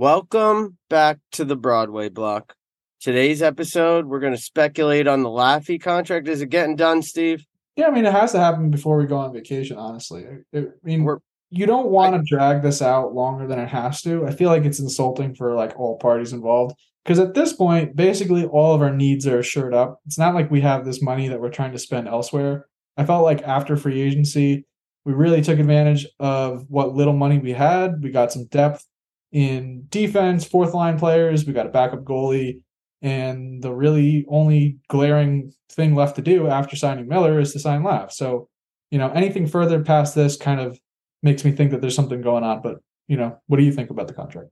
Welcome back to the Broadway block. Today's episode, we're going to speculate on the Laffy contract. Is it getting done, Steve? Yeah, I mean, it has to happen before we go on vacation, honestly. I, mean, We're- you don't want to drag this out longer than it has to. I feel like it's insulting for like all parties involved because at this point, basically all of our needs are assured up. It's not like we have this money that we're trying to spend elsewhere. I felt like after free agency, we really took advantage of what little money we had. We got some depth in defense, fourth line players, we got a backup goalie, and the really only glaring thing left to do after signing Miller is to sign Lav. So, you know, anything further past this kind of makes me think that there's something going on. But, you know, what do you think about the contract?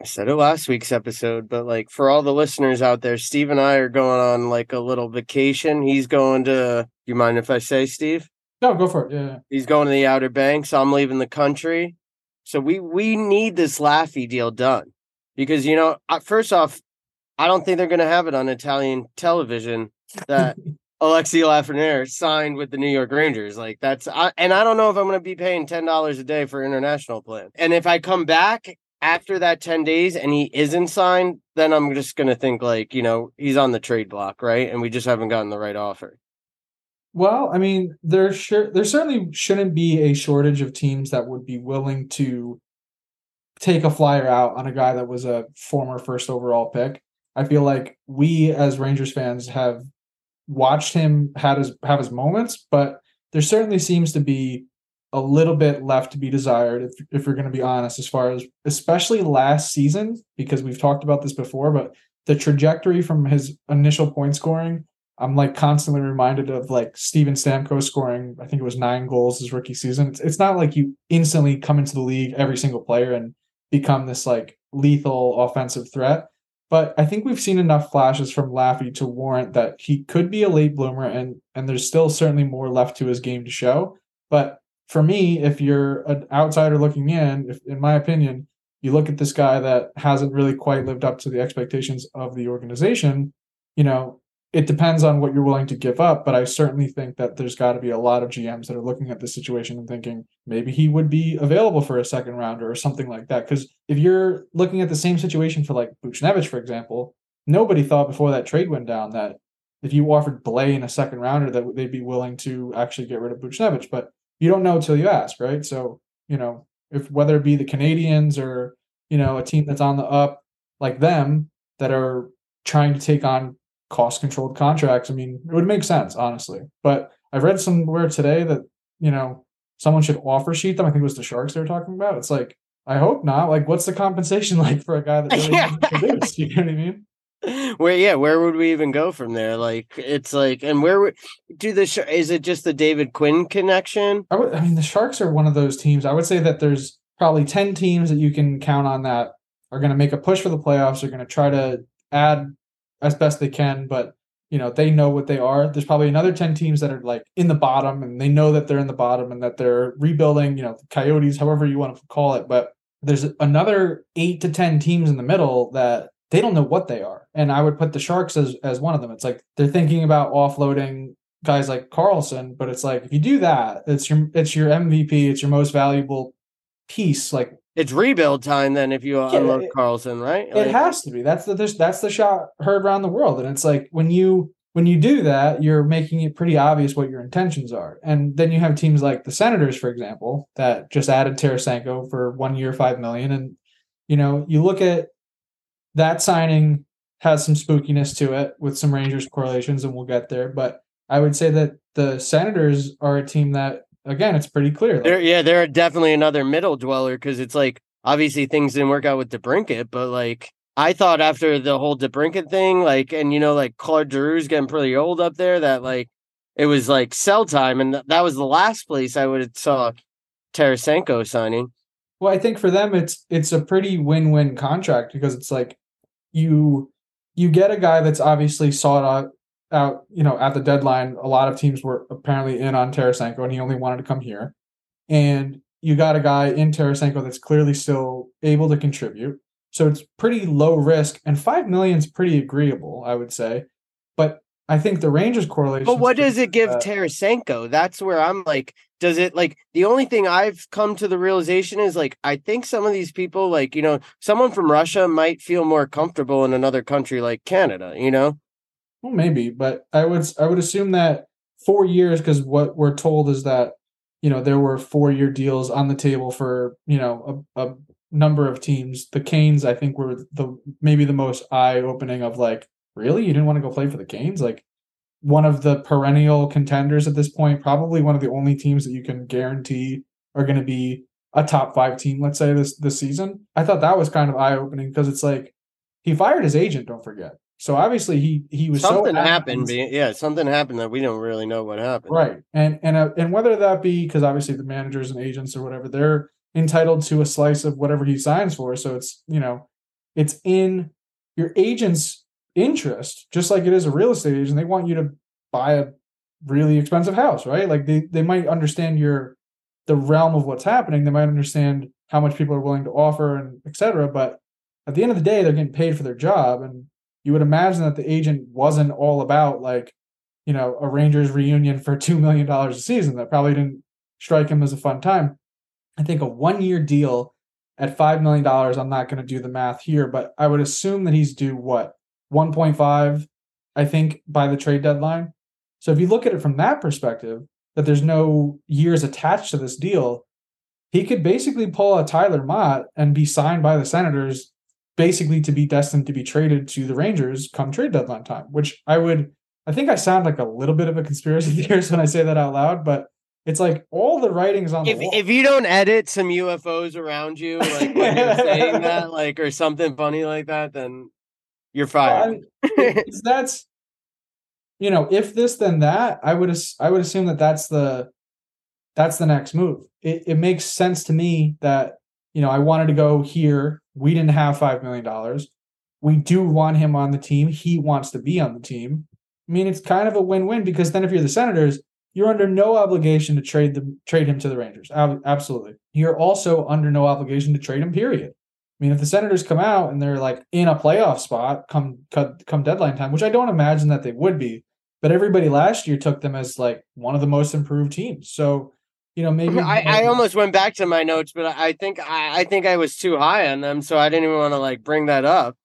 I said it last week's episode, but like for all the listeners out there, Steve and I are going on like a little vacation. He's going to, you mind if I say, Steve? No, go for it. Yeah. He's going to the Outer Banks. I'm leaving the country. So we we need this Laffy deal done because you know, first off, I don't think they're going to have it on Italian television that Alexi Lafreniere signed with the New York Rangers. Like that's, I, and I don't know if I'm going to be paying ten dollars a day for international plan. And if I come back after that ten days and he isn't signed, then I'm just going to think like you know he's on the trade block, right? And we just haven't gotten the right offer. Well, I mean, there sure there certainly shouldn't be a shortage of teams that would be willing to take a flyer out on a guy that was a former first overall pick. I feel like we as Rangers fans have watched him had his have his moments, but there certainly seems to be a little bit left to be desired if if you're going to be honest as far as especially last season because we've talked about this before, but the trajectory from his initial point scoring I'm like constantly reminded of like Steven Stamkos scoring, I think it was nine goals his rookie season. It's, it's not like you instantly come into the league, every single player, and become this like lethal offensive threat. But I think we've seen enough flashes from Laffy to warrant that he could be a late bloomer, and and there's still certainly more left to his game to show. But for me, if you're an outsider looking in, if in my opinion, you look at this guy that hasn't really quite lived up to the expectations of the organization, you know, it depends on what you're willing to give up, but I certainly think that there's got to be a lot of GMs that are looking at this situation and thinking maybe he would be available for a second rounder or something like that. Because if you're looking at the same situation for like Buchnevich, for example, nobody thought before that trade went down that if you offered Blais in a second rounder that they'd be willing to actually get rid of Buchnevich, but you don't know until you ask, right? So you know if whether it be the Canadiens or you know a team that's on the up like them that are trying to take on cost controlled contracts. I mean, it would make sense, honestly. But I've read somewhere today that, you know, someone should offer sheet them. I think it was the Sharks they were talking about. It's like, I hope not. Like, what's the compensation like for a guy that really Yeah. You know what I mean? Where yeah, where would we even go from there? Like it's like, and where would do the Sh- is it just the David Quinn connection? I, would, I mean, the Sharks are one of those teams. I would say that there's probably 10 teams that you can count on that are going to make a push for the playoffs, are going to try to add as best they can, but you know, they know what they are. There's probably another 10 teams that are like in the bottom and they know that they're in the bottom and that they're rebuilding, you know, coyotes, however you want to call it. But there's another eight to 10 teams in the middle that they don't know what they are. And I would put the Sharks as, as one of them. It's like they're thinking about offloading guys like Karlsson, but it's like if you do that, it's your it's your MVP, it's your most valuable piece. Like It's rebuild time then if you uh, unload it- Karlsson, right? it Like, has to be. That's the that's the shot heard around the world, and it's like when you when you do that, you're making it pretty obvious what your intentions are. And then you have teams like the Senators, for example, that just added Tarasenko for one year, five million, and you know you look at that signing has some spookiness to it with some Rangers correlations, and we'll get there. But I would say that the Senators are a team that again, it's pretty clear. Like, They're, yeah, they're definitely another middle dweller because it's like obviously things didn't work out with DeBrincat, but like I thought after the whole DeBrincat thing, like and you know like Claude Giroux's getting pretty old up there, that like it was like sell time, and th- that was the last place I would have saw Tarasenko signing. Well, I think for them it's it's a pretty win-win contract because it's like you you get a guy that's obviously sought out out, you know, at the deadline. A lot of teams were apparently in on Tarasenko and he only wanted to come here. And you got a guy in Tarasenko that's clearly still able to contribute. So it's pretty low risk and 5 million is pretty agreeable, I would say. But I think the Rangers correlation But what does it give uh, Tarasenko? That's where I'm like, does it like the only thing I've come to the realization is like I think some of these people like you know someone from Russia might feel more comfortable in another country like Canada, you know. Well, maybe, but I would I would assume that four years because what we're told is that you know there were four year deals on the table for you know a, a number of teams. The Canes, I think, were the maybe the most eye opening of like, really, you didn't want to go play for the Canes, like one of the perennial contenders at this point, probably one of the only teams that you can guarantee are going to be a top five team, let's say this this season. I thought that was kind of eye opening because it's like he fired his agent. Don't forget. So obviously he he was something so happened. Yeah, something happened that we don't really know what happened. Right, and and uh, and whether that be because obviously the managers and agents or whatever they're entitled to a slice of whatever he signs for. So it's you know it's in your agent's interest, just like it is a real estate agent. They want you to buy a really expensive house, right? Like they, they might understand your the realm of what's happening. They might understand how much people are willing to offer and etc. But at the end of the day, they're getting paid for their job. And you would imagine that the agent wasn't all about like, you know, a Rangers reunion for two million dollars a season. That probably didn't strike him as a fun time. I think a one year deal at five million dollars. I'm not going to do the math here, but I would assume that he's due what 1.5, I think, by the trade deadline. So if you look at it from that perspective, that there's no years attached to this deal, he could basically pull a Tyler Motte and be signed by the Senators, basically to be destined to be traded to the Rangers come trade deadline time. Which I would, I think I sound like a little bit of a conspiracy theorist when I say that out loud, but it's like all the writings on if, if you don't edit some UFOs around you, like when you're saying that, like or something funny like that, then you're fired. That's you know, if this then that, I would I would assume that that's the that's the next move. It it makes sense to me that you know I wanted to go here. We didn't have five million dollars. We do want him on the team. He wants to be on the team. I mean, it's kind of a win-win because then if you're the Senators, you're under no obligation to trade the trade him to the Rangers. Absolutely. You're also under no obligation to trade him. Period. I mean, if the Senators come out and they're like in a playoff spot come come deadline time, which I don't imagine that they would be, but everybody last year took them as like one of the most improved teams. So, you know, maybe I, I almost went back to my notes, but I think I, I think I was too high on them, so I didn't even want to like bring that up.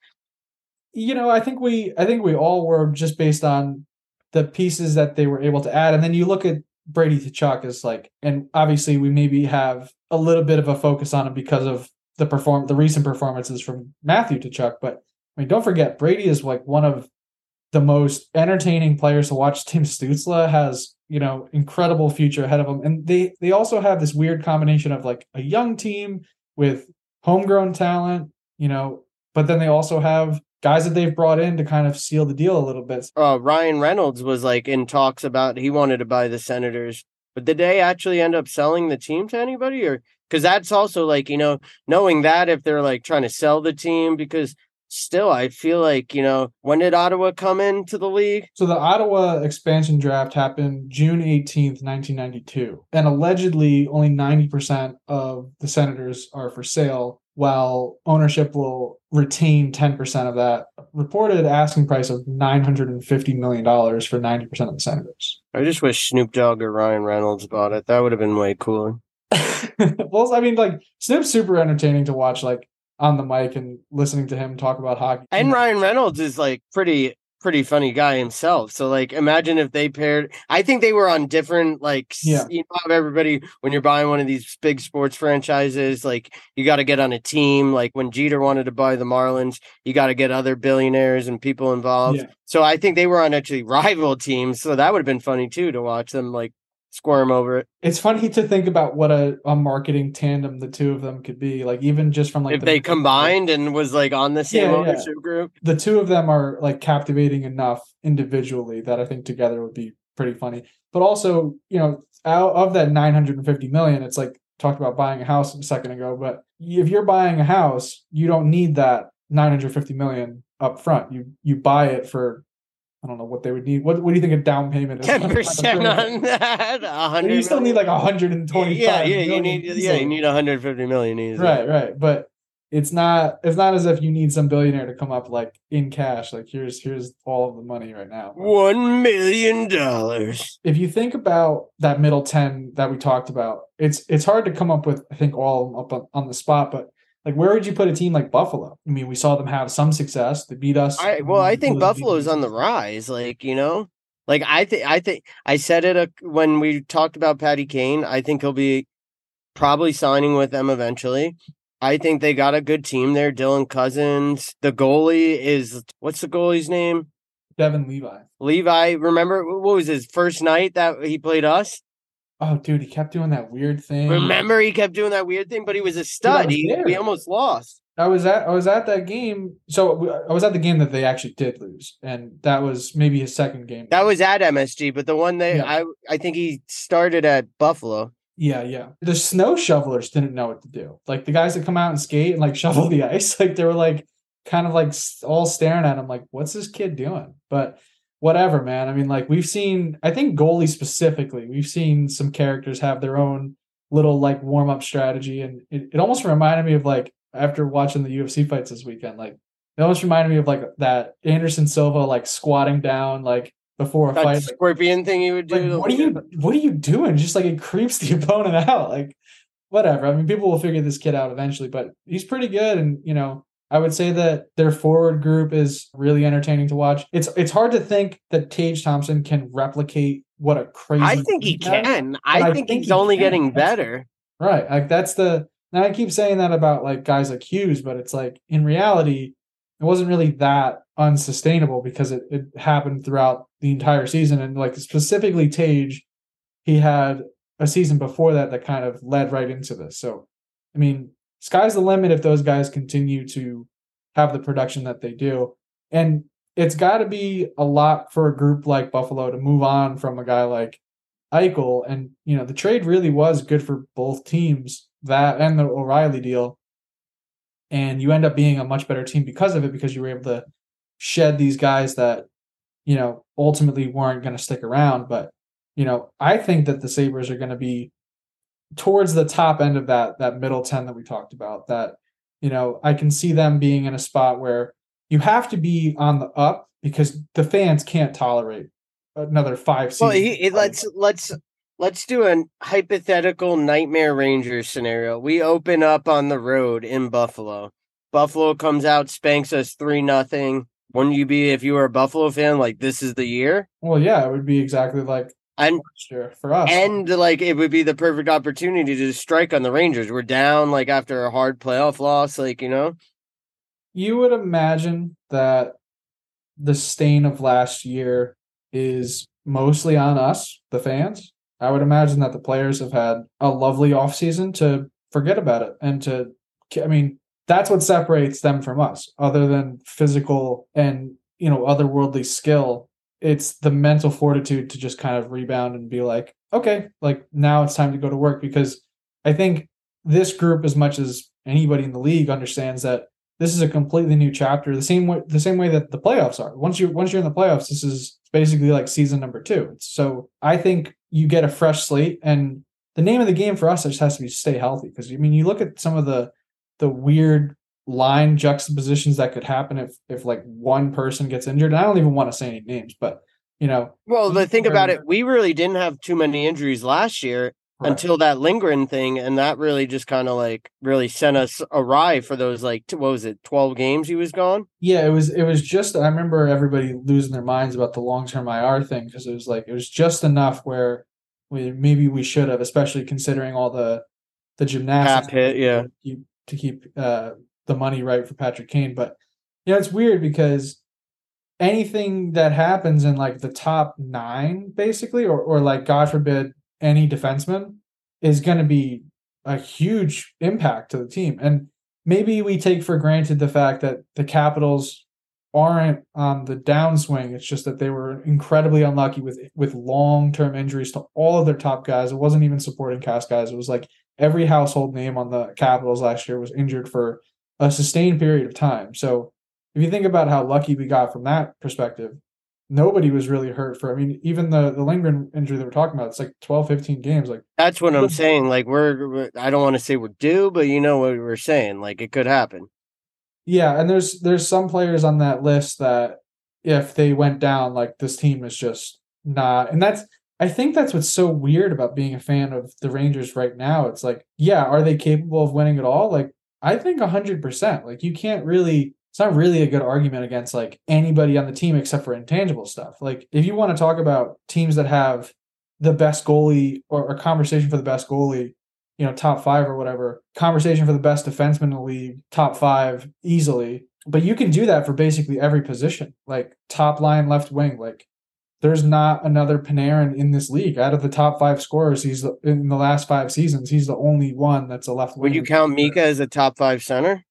You know, I think we I think we all were just based on the pieces that they were able to add, and then you look at Brady Tkachuk as like, and obviously we maybe have a little bit of a focus on him because of the perform the recent performances from Matthew Tkachuk. But I mean, don't forget Brady is like one of the most entertaining players to watch. Tim Stützle has you know incredible future ahead of him, and they they also have this weird combination of like a young team with homegrown talent, you know, but then they also have guys that they've brought in to kind of seal the deal a little bit. Uh, Ryan Reynolds was like in talks about he wanted to buy the Senators, but did they actually end up selling the team to anybody or because that's also like you know knowing that if they're like trying to sell the team because still i feel like you know when did ottawa come into the league? So the ottawa expansion draft happened june 18th 1992 and allegedly only 90% of the senators are for sale while ownership will retain 10% of that reported asking price of $950 million for 90% of the senators. I just wish snoop dogg or ryan reynolds bought it. That would have been way cooler. Well, I mean, like Snoop's super entertaining to watch, like on the mic and listening to him talk about hockey. And Ryan Reynolds is like pretty pretty funny guy himself. So like imagine if they paired I think they were on different like yeah. you know everybody when you're buying one of these big sports franchises like you got to get on a team like when Jeter wanted to buy the Marlins you got to get other billionaires and people involved. Yeah. So I think they were on actually rival teams so that would have been funny too to watch them like squirm over it. It's funny to think about what a, a marketing tandem the two of them could be. Like even just from like if the, they combined and was like on the same Yeah, ownership group. the two of them are like captivating enough individually that I think together would be pretty funny. But also, you know, out of that 950 million, it's like talked about buying a house a second ago, but if you're buying a house, you don't need that 950 million up front. You you buy it for I don't know what they would need. What what do you think a down payment is? Ten percent on that. A hundred. You still need like hundred and twenty. Yeah, yeah. You million need yeah. You need 150 million easily. Right, right. But it's not it's not as if you need some billionaire to come up like in cash like here's here's all of the money right now one million dollars if you think about that middle 10 that we talked about it's it's hard to come up with i think all up on, on the spot but like where would you put a team like buffalo i mean we saw them have some success they beat us I, well i think buffalo's on the rise like you know like i think i think i said it a, when we talked about patty kane i think he'll be probably signing with them eventually I think they got a good team there. Dylan Cozens, The goalie is what's the goalie's name? Devin Levi. Levi. Remember what was his first night that he played us? Oh, dude, he kept doing that weird thing. Remember, he kept doing that weird thing, but he was a stud. Dude, he, we almost lost. I was at I was at that game. So I was at the game that they actually did lose, and that was maybe his second game. That was at MSG, but the one they yeah. I I think he started at Buffalo. Yeah, yeah. The snow shovelers didn't know what to do. Like the guys that come out and skate and like shovel the ice, like they were like kind of like all staring at him, like, what's this kid doing? But whatever, man. I mean, like we've seen, I think goalie specifically, we've seen some characters have their own little like warm up strategy. And it, it almost reminded me of like after watching the UFC fights this weekend, like it almost reminded me of like that Anderson Silva like squatting down, like before a that fight. Scorpion thing he would do. Like, what are you what are you doing? Just like it creeps the opponent out. Like whatever. I mean, people will figure this kid out eventually, but he's pretty good. And you know, I would say that their forward group is really entertaining to watch. It's it's hard to think that Tage Thompson can replicate what a crazy. I think he can. I, I, think, think he's he only can. getting better. Right. Like that's the. And I keep saying that about like guys like Hughes, but it's like in reality, it wasn't really that unsustainable because it, it happened throughout the entire season. And like specifically Tage, he had a season before that that kind of led right into this. So, I mean, sky's the limit if those guys continue to have the production that they do. And it's got to be a lot for a group like Buffalo to move on from a guy like Eichel. And, you know, the trade really was good for both teams, that and the O'Reilly deal and you end up being a much better team because of it because you were able to shed these guys that you know ultimately weren't going to stick around but you know i think that the sabres are going to be towards the top end of that that middle 10 that we talked about that you know i can see them being in a spot where you have to be on the up because the fans can't tolerate another five. Well, he, let's let's let's do a hypothetical nightmare Rangers scenario. We open up on the road in Buffalo. Buffalo comes out, spanks us three nothing. Wouldn't you be if you were a Buffalo fan? Like this is the year. Well, yeah, it would be exactly like and sure for us, and like it would be the perfect opportunity to strike on the Rangers. We're down like after a hard playoff loss, like you know. You would imagine that the stain of last year is mostly on us, the fans. I would imagine that the players have had a lovely offseason to forget about it and to, I mean, that's what separates them from us, other than physical and, you know, otherworldly skill. It's the mental fortitude to just kind of rebound and be like, okay, like now it's time to go to work because I think this group, as much as anybody in the league, understands that this is a completely new chapter. The same way, the same way that the playoffs are. Once you once you're in the playoffs, this is basically like season number two. So I think you get a fresh slate. And the name of the game for us just has to be stay healthy. Because I mean, you look at some of the the weird line juxtapositions that could happen if if like one person gets injured. And I don't even want to say any names, but you know. Well, the thing about it, we really didn't have too many injuries last year. Right. until that lingering thing and that really just kind of like really sent us awry for those like what was it 12 games he was gone yeah it was it was just i remember everybody losing their minds about the long-term ir thing because it was like it was just enough where we maybe we should have especially considering all the the gymnastics hit, yeah to keep, to keep uh, the money right for patrick kane but you know it's weird because anything that happens in like the top nine basically or, or like god forbid any defenseman is going to be a huge impact to the team. And maybe we take for granted the fact that the Capitals aren't on the downswing. It's just that they were incredibly unlucky with with long term injuries to all of their top guys. It wasn't even supporting cast guys. It was like every household name on the Capitals last year was injured for a sustained period of time. So if you think about how lucky we got from that perspective, nobody was really hurt for. I mean, even the the Lindgren injury that we're talking about, it's like 12, 15 games. Like That's what I'm saying. Like we're, we're I don't want to say we're due, but you know what we're saying. Like it could happen. yeah, and there's there's some players on that list that if they went down, like this team is just not. And that's I think that's what's so weird about being a fan of the Rangers right now. It's like, yeah, are they capable of winning at all? Like I think hundred percent. Like you can't really it's not really a good argument against like anybody on the team except for intangible stuff. Like if you want to talk about teams that have the best goalie or a conversation for the best goalie, you know, top five or whatever, conversation for the best defenseman in the league, top five easily. But you can do that for basically every position, like top line, left wing. Like there's not another Panarin in this league. Out of the top five scorers, he's the, in the last five seasons, he's the only one that's a left. Would you count Mika as a top five center?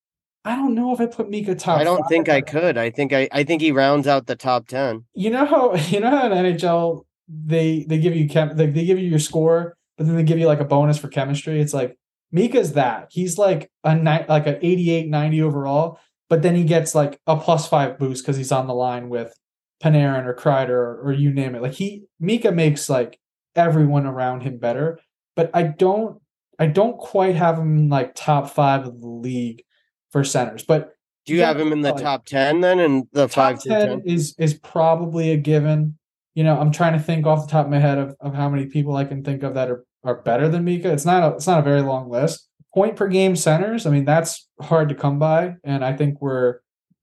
I don't know if I put Mika top. I don't five. think I could. I think I, I think he rounds out the top ten. You know how you know how in NHL they they give you chem they, they give you your score, but then they give you like a bonus for chemistry. It's like Mika's that. He's like a ni- like an 88, 90 overall, but then he gets like a plus five boost because he's on the line with Panarin or Kreider or, or you name it. Like he Mika makes like everyone around him better, but I don't I don't quite have him in, like top five of the league for centers. But Do you Yeah, have him in the like- top ten then, and the five top to 10 ten? is is probably a given. You know, I'm trying to think off the top of my head of, of how many people I can think of that are, are better than Mika. It's not a it's not a very long list. Point per game centers, I mean, that's hard to come by. And I think we're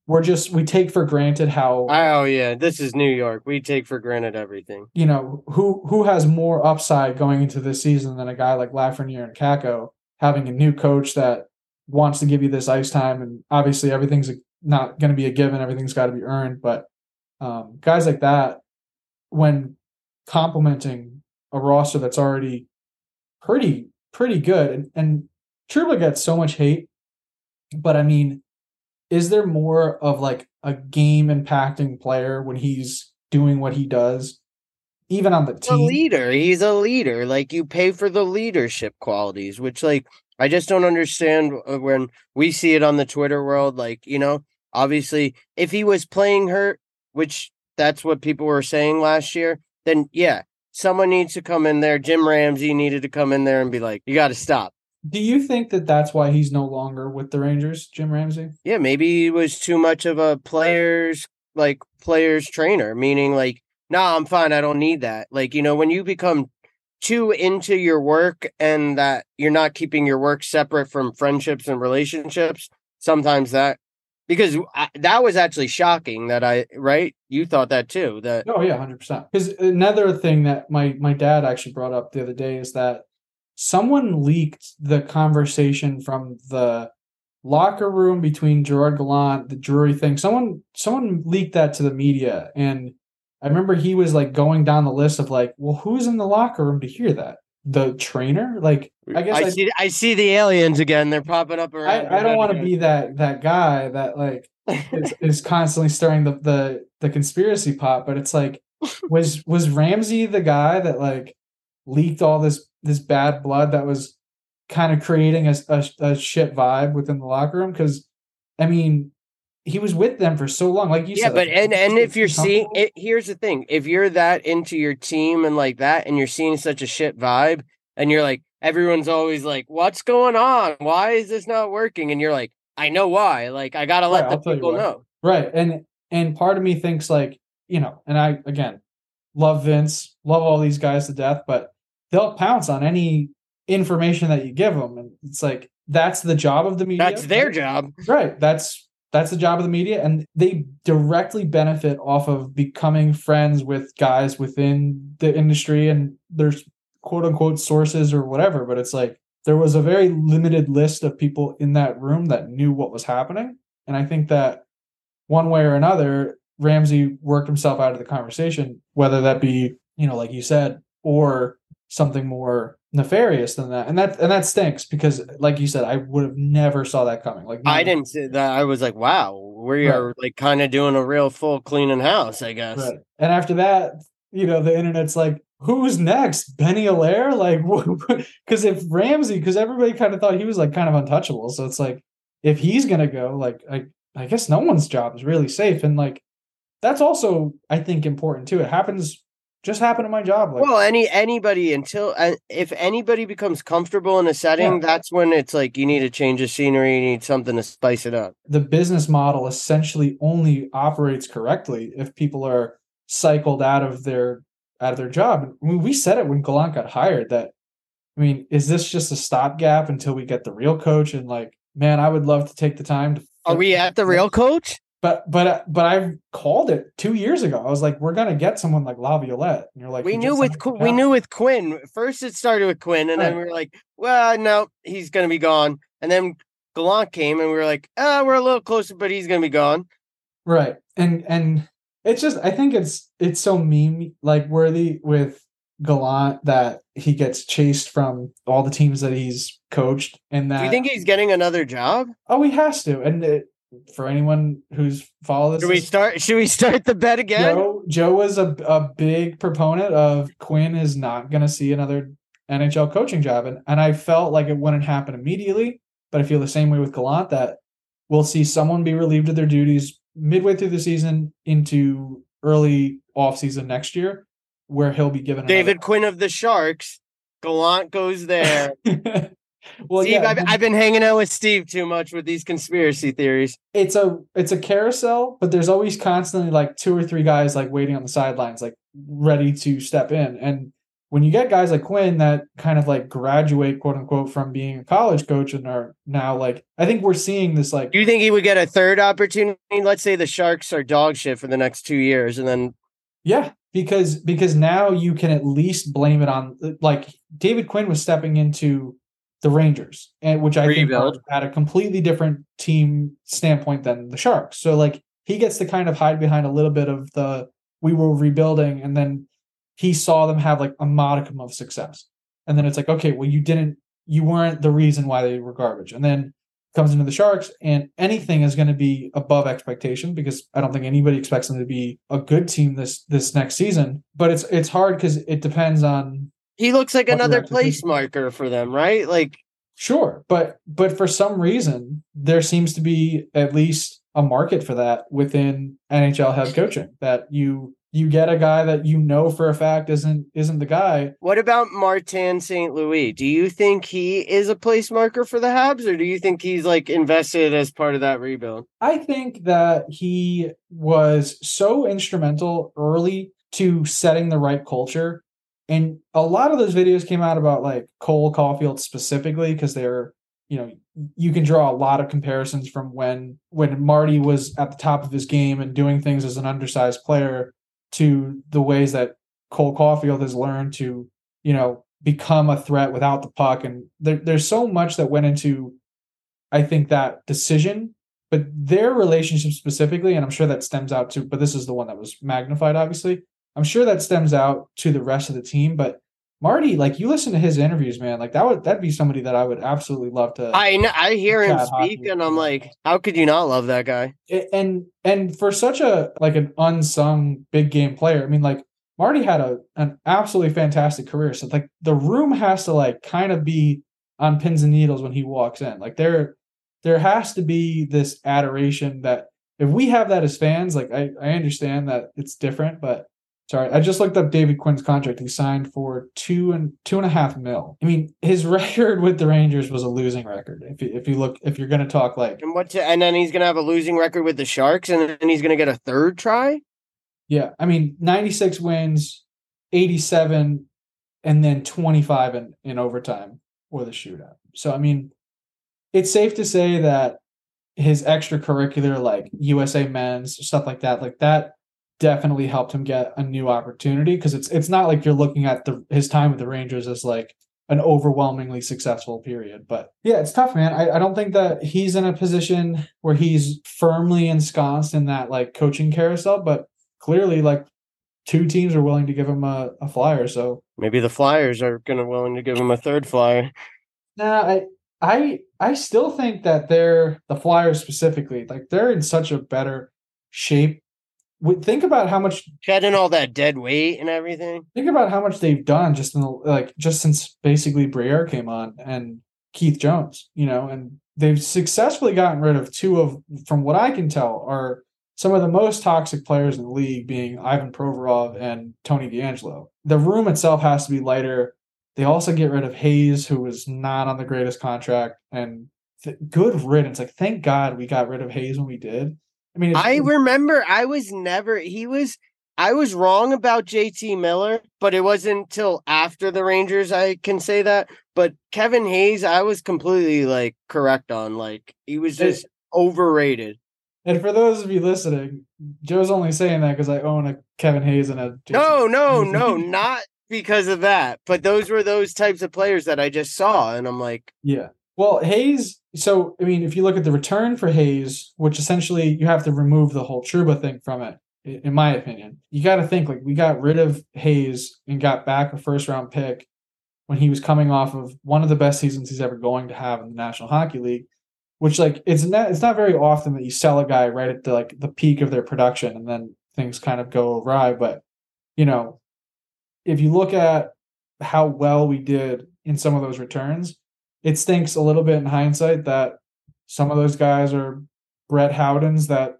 we're just we take for granted how Oh yeah, this is New York. We take for granted everything. you know who who has more upside going into this season than a guy like Lafreniere and Kakko having a new coach that wants to give you this ice time and obviously everything's not going to be a given everything's got to be earned but um, guys like that when complementing a roster that's already pretty pretty good and, and Trouba gets so much hate but I mean is there more of like a game impacting player when he's doing what he does even on the He's a team leader. He's a leader. Like you pay for the leadership qualities, which like I just don't understand uh, when we see it on the Twitter world. Like you know, obviously, if he was playing hurt, which that's what people were saying last year, then yeah, someone needs to come in there. Jim Ramsay needed to come in there and be like, "You got to stop." Do you think that that's why he's no longer with the Rangers, Jim Ramsay? Yeah, maybe he was too much of a players like players trainer, meaning like, nah, I'm fine. I don't need that. Like, you know, when you become too into your work and that you're not keeping your work separate from friendships and relationships, sometimes that because I, that was actually shocking that I right you thought that too that Oh yeah, hundred percent. Because another thing that my my dad actually brought up the other day is that someone leaked the conversation from the locker room between Gerard Gallant, the Drury thing. Someone someone leaked that to the media, and I remember he was like going down the list of like, well, who's in the locker room to hear that? The trainer? Like, I guess I, I- see I see the aliens again they're popping up around I, I don't want to be that that guy that like is, is constantly stirring the, the the conspiracy pot but it's like was was ramsay the guy that like leaked all this this bad blood that was kind of creating a, a, a shit vibe within the locker room because i mean he was with them for so long like you yeah said but and and if you're seeing it here's the thing if you're that into your team and like that and you're seeing such a shit vibe and you're like everyone's always like what's going on? Why is this not working? And you're like i know why like i gotta let Right, the I'll people know. Right. And and part of me thinks like, you know, and I again love Vince, love all these guys to death, but they'll pounce on any information that you give them and it's like that's the job of the media. that's their job Right. That's that's the job of the media and they directly benefit off of becoming friends with guys within the industry and there's quote unquote sources or whatever, but it's like there was a very limited list of people in that room that knew what was happening. And I think that one way or another, Ramsay worked himself out of the conversation, whether that be, you know, like you said, or something more nefarious than that. And that and that stinks because like you said, I would have never saw that coming. Like i didn't see that i was like wow we Right. are like kind of doing a real full cleaning house i guess Right. And after that, you know, the internet's like, who's next? Benny Allaire? Like, because if Ramsay, because everybody kind of thought he was like kind of untouchable. So it's like, if he's gonna go, like, I, I guess no one's job is really safe. And like, that's also I think important too. It happens just happened in my job. Like, well, any anybody until uh, if anybody becomes comfortable in a setting, yeah. that's when it's like you need a change of scenery, you need something to spice it up. The business model essentially only operates correctly if people are cycled out of their out of their job. I mean, we said it when Gallant got hired that I mean, is this just a stopgap until we get the real coach? And like, man, I would love to take the time to. Are we at the real coach? But but but I've called it two years ago. I was like, we're gonna get someone like Laviolette, and you're like, we knew with Qu- we knew with Quinn. First, it started with Quinn, and right. then we were like, well, no, he's gonna be gone. And then Gallant came, and we were like, oh, we're a little closer, but he's gonna be gone. Right, and and it's just I think it's it's so meme like worthy with Gallant that he gets chased from all the teams that he's coached, and that do you think he's getting another job? Oh, he has to, and it, for anyone who's followed this. Should we start? Should we start the bet again? Joe, Joe was a, a big proponent of Quinn is not going to see another NHL coaching job, and and I felt like it wouldn't happen immediately, but I feel the same way with Gallant that we'll see someone be relieved of their duties midway through the season into early off season next year, where he'll be given David another- Quinn of the Sharks. Gallant goes there. well, Steve, yeah, I've, I've, been hanging out with Steve too much with these conspiracy theories. It's a it's a carousel, but there's always constantly like two or three guys like waiting on the sidelines, like ready to step in. And when you get guys like Quinn that kind of like graduate, quote unquote, from being a college coach and are now like, I think we're seeing this like. Do you think he would get a third opportunity? Let's say the Sharks are dog shit for the next two years, and then. Yeah, because because now you can at least blame it on like David Quinn was stepping into the Rangers, and which I Rebuild. think had a completely different team standpoint than the Sharks. So like he gets to kind of hide behind a little bit of the we were rebuilding, and then he saw them have like a modicum of success, and then it's like okay, well you didn't, you weren't the reason why they were garbage, and then comes into the Sharks, and anything is going to be above expectation because I don't think anybody expects them to be a good team this this next season. But it's it's hard because it depends on he looks like another place marker for them, right? Like sure, but but for some reason there seems to be at least a market for that within NHL head coaching that you you get a guy that you know for a fact isn't isn't the guy. What about Martin St. Louis? Do you think he is a place marker for the Habs, or do you think he's like invested as part of that rebuild? I think that he was so instrumental early to setting the right culture and a lot of those videos came out about like Cole Caufield specifically because they're, you know, you can draw a lot of comparisons from when when Marty was at the top of his game and doing things as an undersized player to the ways that Cole Caufield has learned to, you know, become a threat without the puck. And there, there's so much that went into, I think, that decision. But their relationship specifically, and I'm sure that stems out to, but this is the one that was magnified, obviously, I'm sure that stems out to the rest of the team, but Marty, like you listen to his interviews, man, like that would that'd be somebody that I would absolutely love to. I know, I hear him speak, and I'm like, how could you not love that guy? And and for such a like an unsung big game player, I mean, like Marty had a an absolutely fantastic career. So like the room has to like kind of be on pins and needles when he walks in. Like there there has to be this adoration that if we have that as fans, like I I understand that it's different, but Sorry, I just looked up David Quinn's contract. He signed for two and two and a half mil. I mean, his record with the Rangers was a losing record. If you, if you look, if you're going to talk like, and what, to, and then he's going to have a losing record with the Sharks, and then he's going to get a third try. Yeah, I mean, 96 wins, 87, and then 25 in in overtime or the shootout. So I mean, it's safe to say that his extracurricular, like USA Men's stuff like that, like that definitely helped him get a new opportunity because it's it's not like you're looking at the his time with the Rangers as like an overwhelmingly successful period. But yeah, it's tough, man. I, I don't think that he's in a position where he's firmly ensconced in that like coaching carousel, but clearly like two teams are willing to give him a, a flyer. So maybe the Flyers are gonna willing to give him a third flyer. Nah, I I I still think that they're the Flyers specifically, like they're in such a better shape think about how much shedding all that dead weight and everything. Think about how much they've done just in the like just since basically Briere came on and Keith Jones, you know, and they've successfully gotten rid of two of, from what I can tell, are some of the most toxic players in the league being Ivan Provorov and Tony DeAngelo. The room itself has to be lighter. They also get rid of Hayes, who was not on the greatest contract, and th- good riddance. Like, thank God we got rid of Hayes when we did. I mean, I remember I was never he was I was wrong about JT Miller, but it wasn't until after the Rangers I can say that. But Kevin Hayes, I was completely like correct on. Like he was just it, overrated. And for those of you listening, Joe's only saying that because I own a Kevin Hayes and a JT No, no, no, not because of that. But those were those types of players that I just saw, and I'm like, yeah. Well, Hayes. So I mean, if you look at the return for Hayes, which essentially you have to remove the whole Trouba thing from it, in my opinion, you got to think like we got rid of Hayes and got back a first round pick when he was coming off of one of the best seasons he's ever going to have in the National Hockey League. Which like it's not it's not very often that you sell a guy right at the like the peak of their production and then things kind of go awry. But you know, if you look at how well we did in some of those returns, it stinks a little bit in hindsight that some of those guys are Brett Howdens that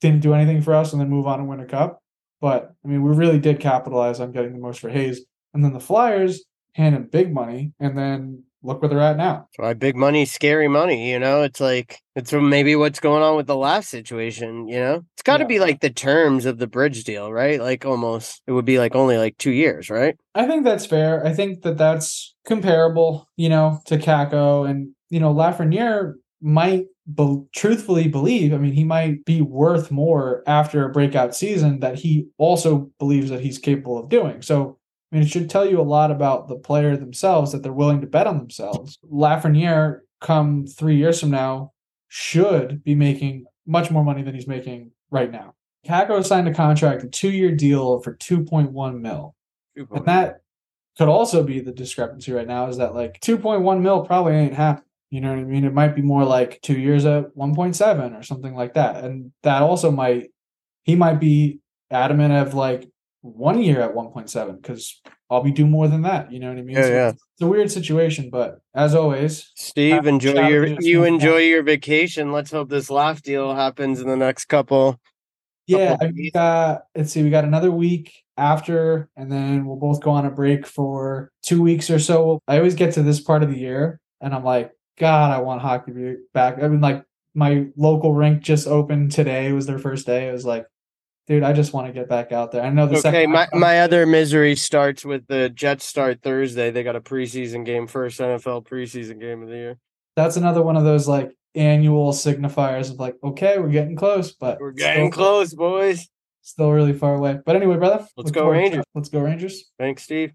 didn't do anything for us and then move on and win a cup. But I mean, we really did capitalize on getting the most for Hayes. And then the Flyers handed big money and then look where they're at now. Why big money, scary money. You know, it's like it's maybe what's going on with the last situation. You know, it's got to yeah. be like the terms of the bridge deal, right? Like almost it would be like only like two years, right? I think that's fair. I think that that's comparable, you know, to Kakko and you know Lafreniere might be- truthfully believe. I mean, he might be worth more after a breakout season that he also believes that he's capable of doing. So Mean, it should tell you a lot about the player themselves that they're willing to bet on themselves. Lafreniere, come three years from now, should be making much more money than he's making right now. Kakko signed a contract, a two-year deal for 2.1 mil. And that could also be the discrepancy right now is that like 2.1 mil probably ain't happening. You know what I mean? It might be more like two years at 1.7 or something like that. And that also might, he might be adamant of like, one year at 1.7 because I'll be doing more than that. You know what I mean? Yeah, so yeah. It's a weird situation, but as always, Steve, enjoy your you enjoy your vacation. Let's hope this laugh deal happens in the next couple. Yeah, couple we got let's see, we got another week after, and then we'll both go on a break for two weeks or so. I always get to this part of the year, and I'm like, God, I want hockey back. I mean, like my local rink just opened today. It was their first day. It was like dude, I just want to get back out there. I know the okay. My my other misery starts with the Jets start Thursday. They got a preseason game, first NFL preseason game of the year. That's another one of those like annual signifiers of like, okay, we're getting close, but we're getting close, boys. Still really far away. But anyway, brother, let's go Rangers. Let's go Rangers. Thanks, Steve.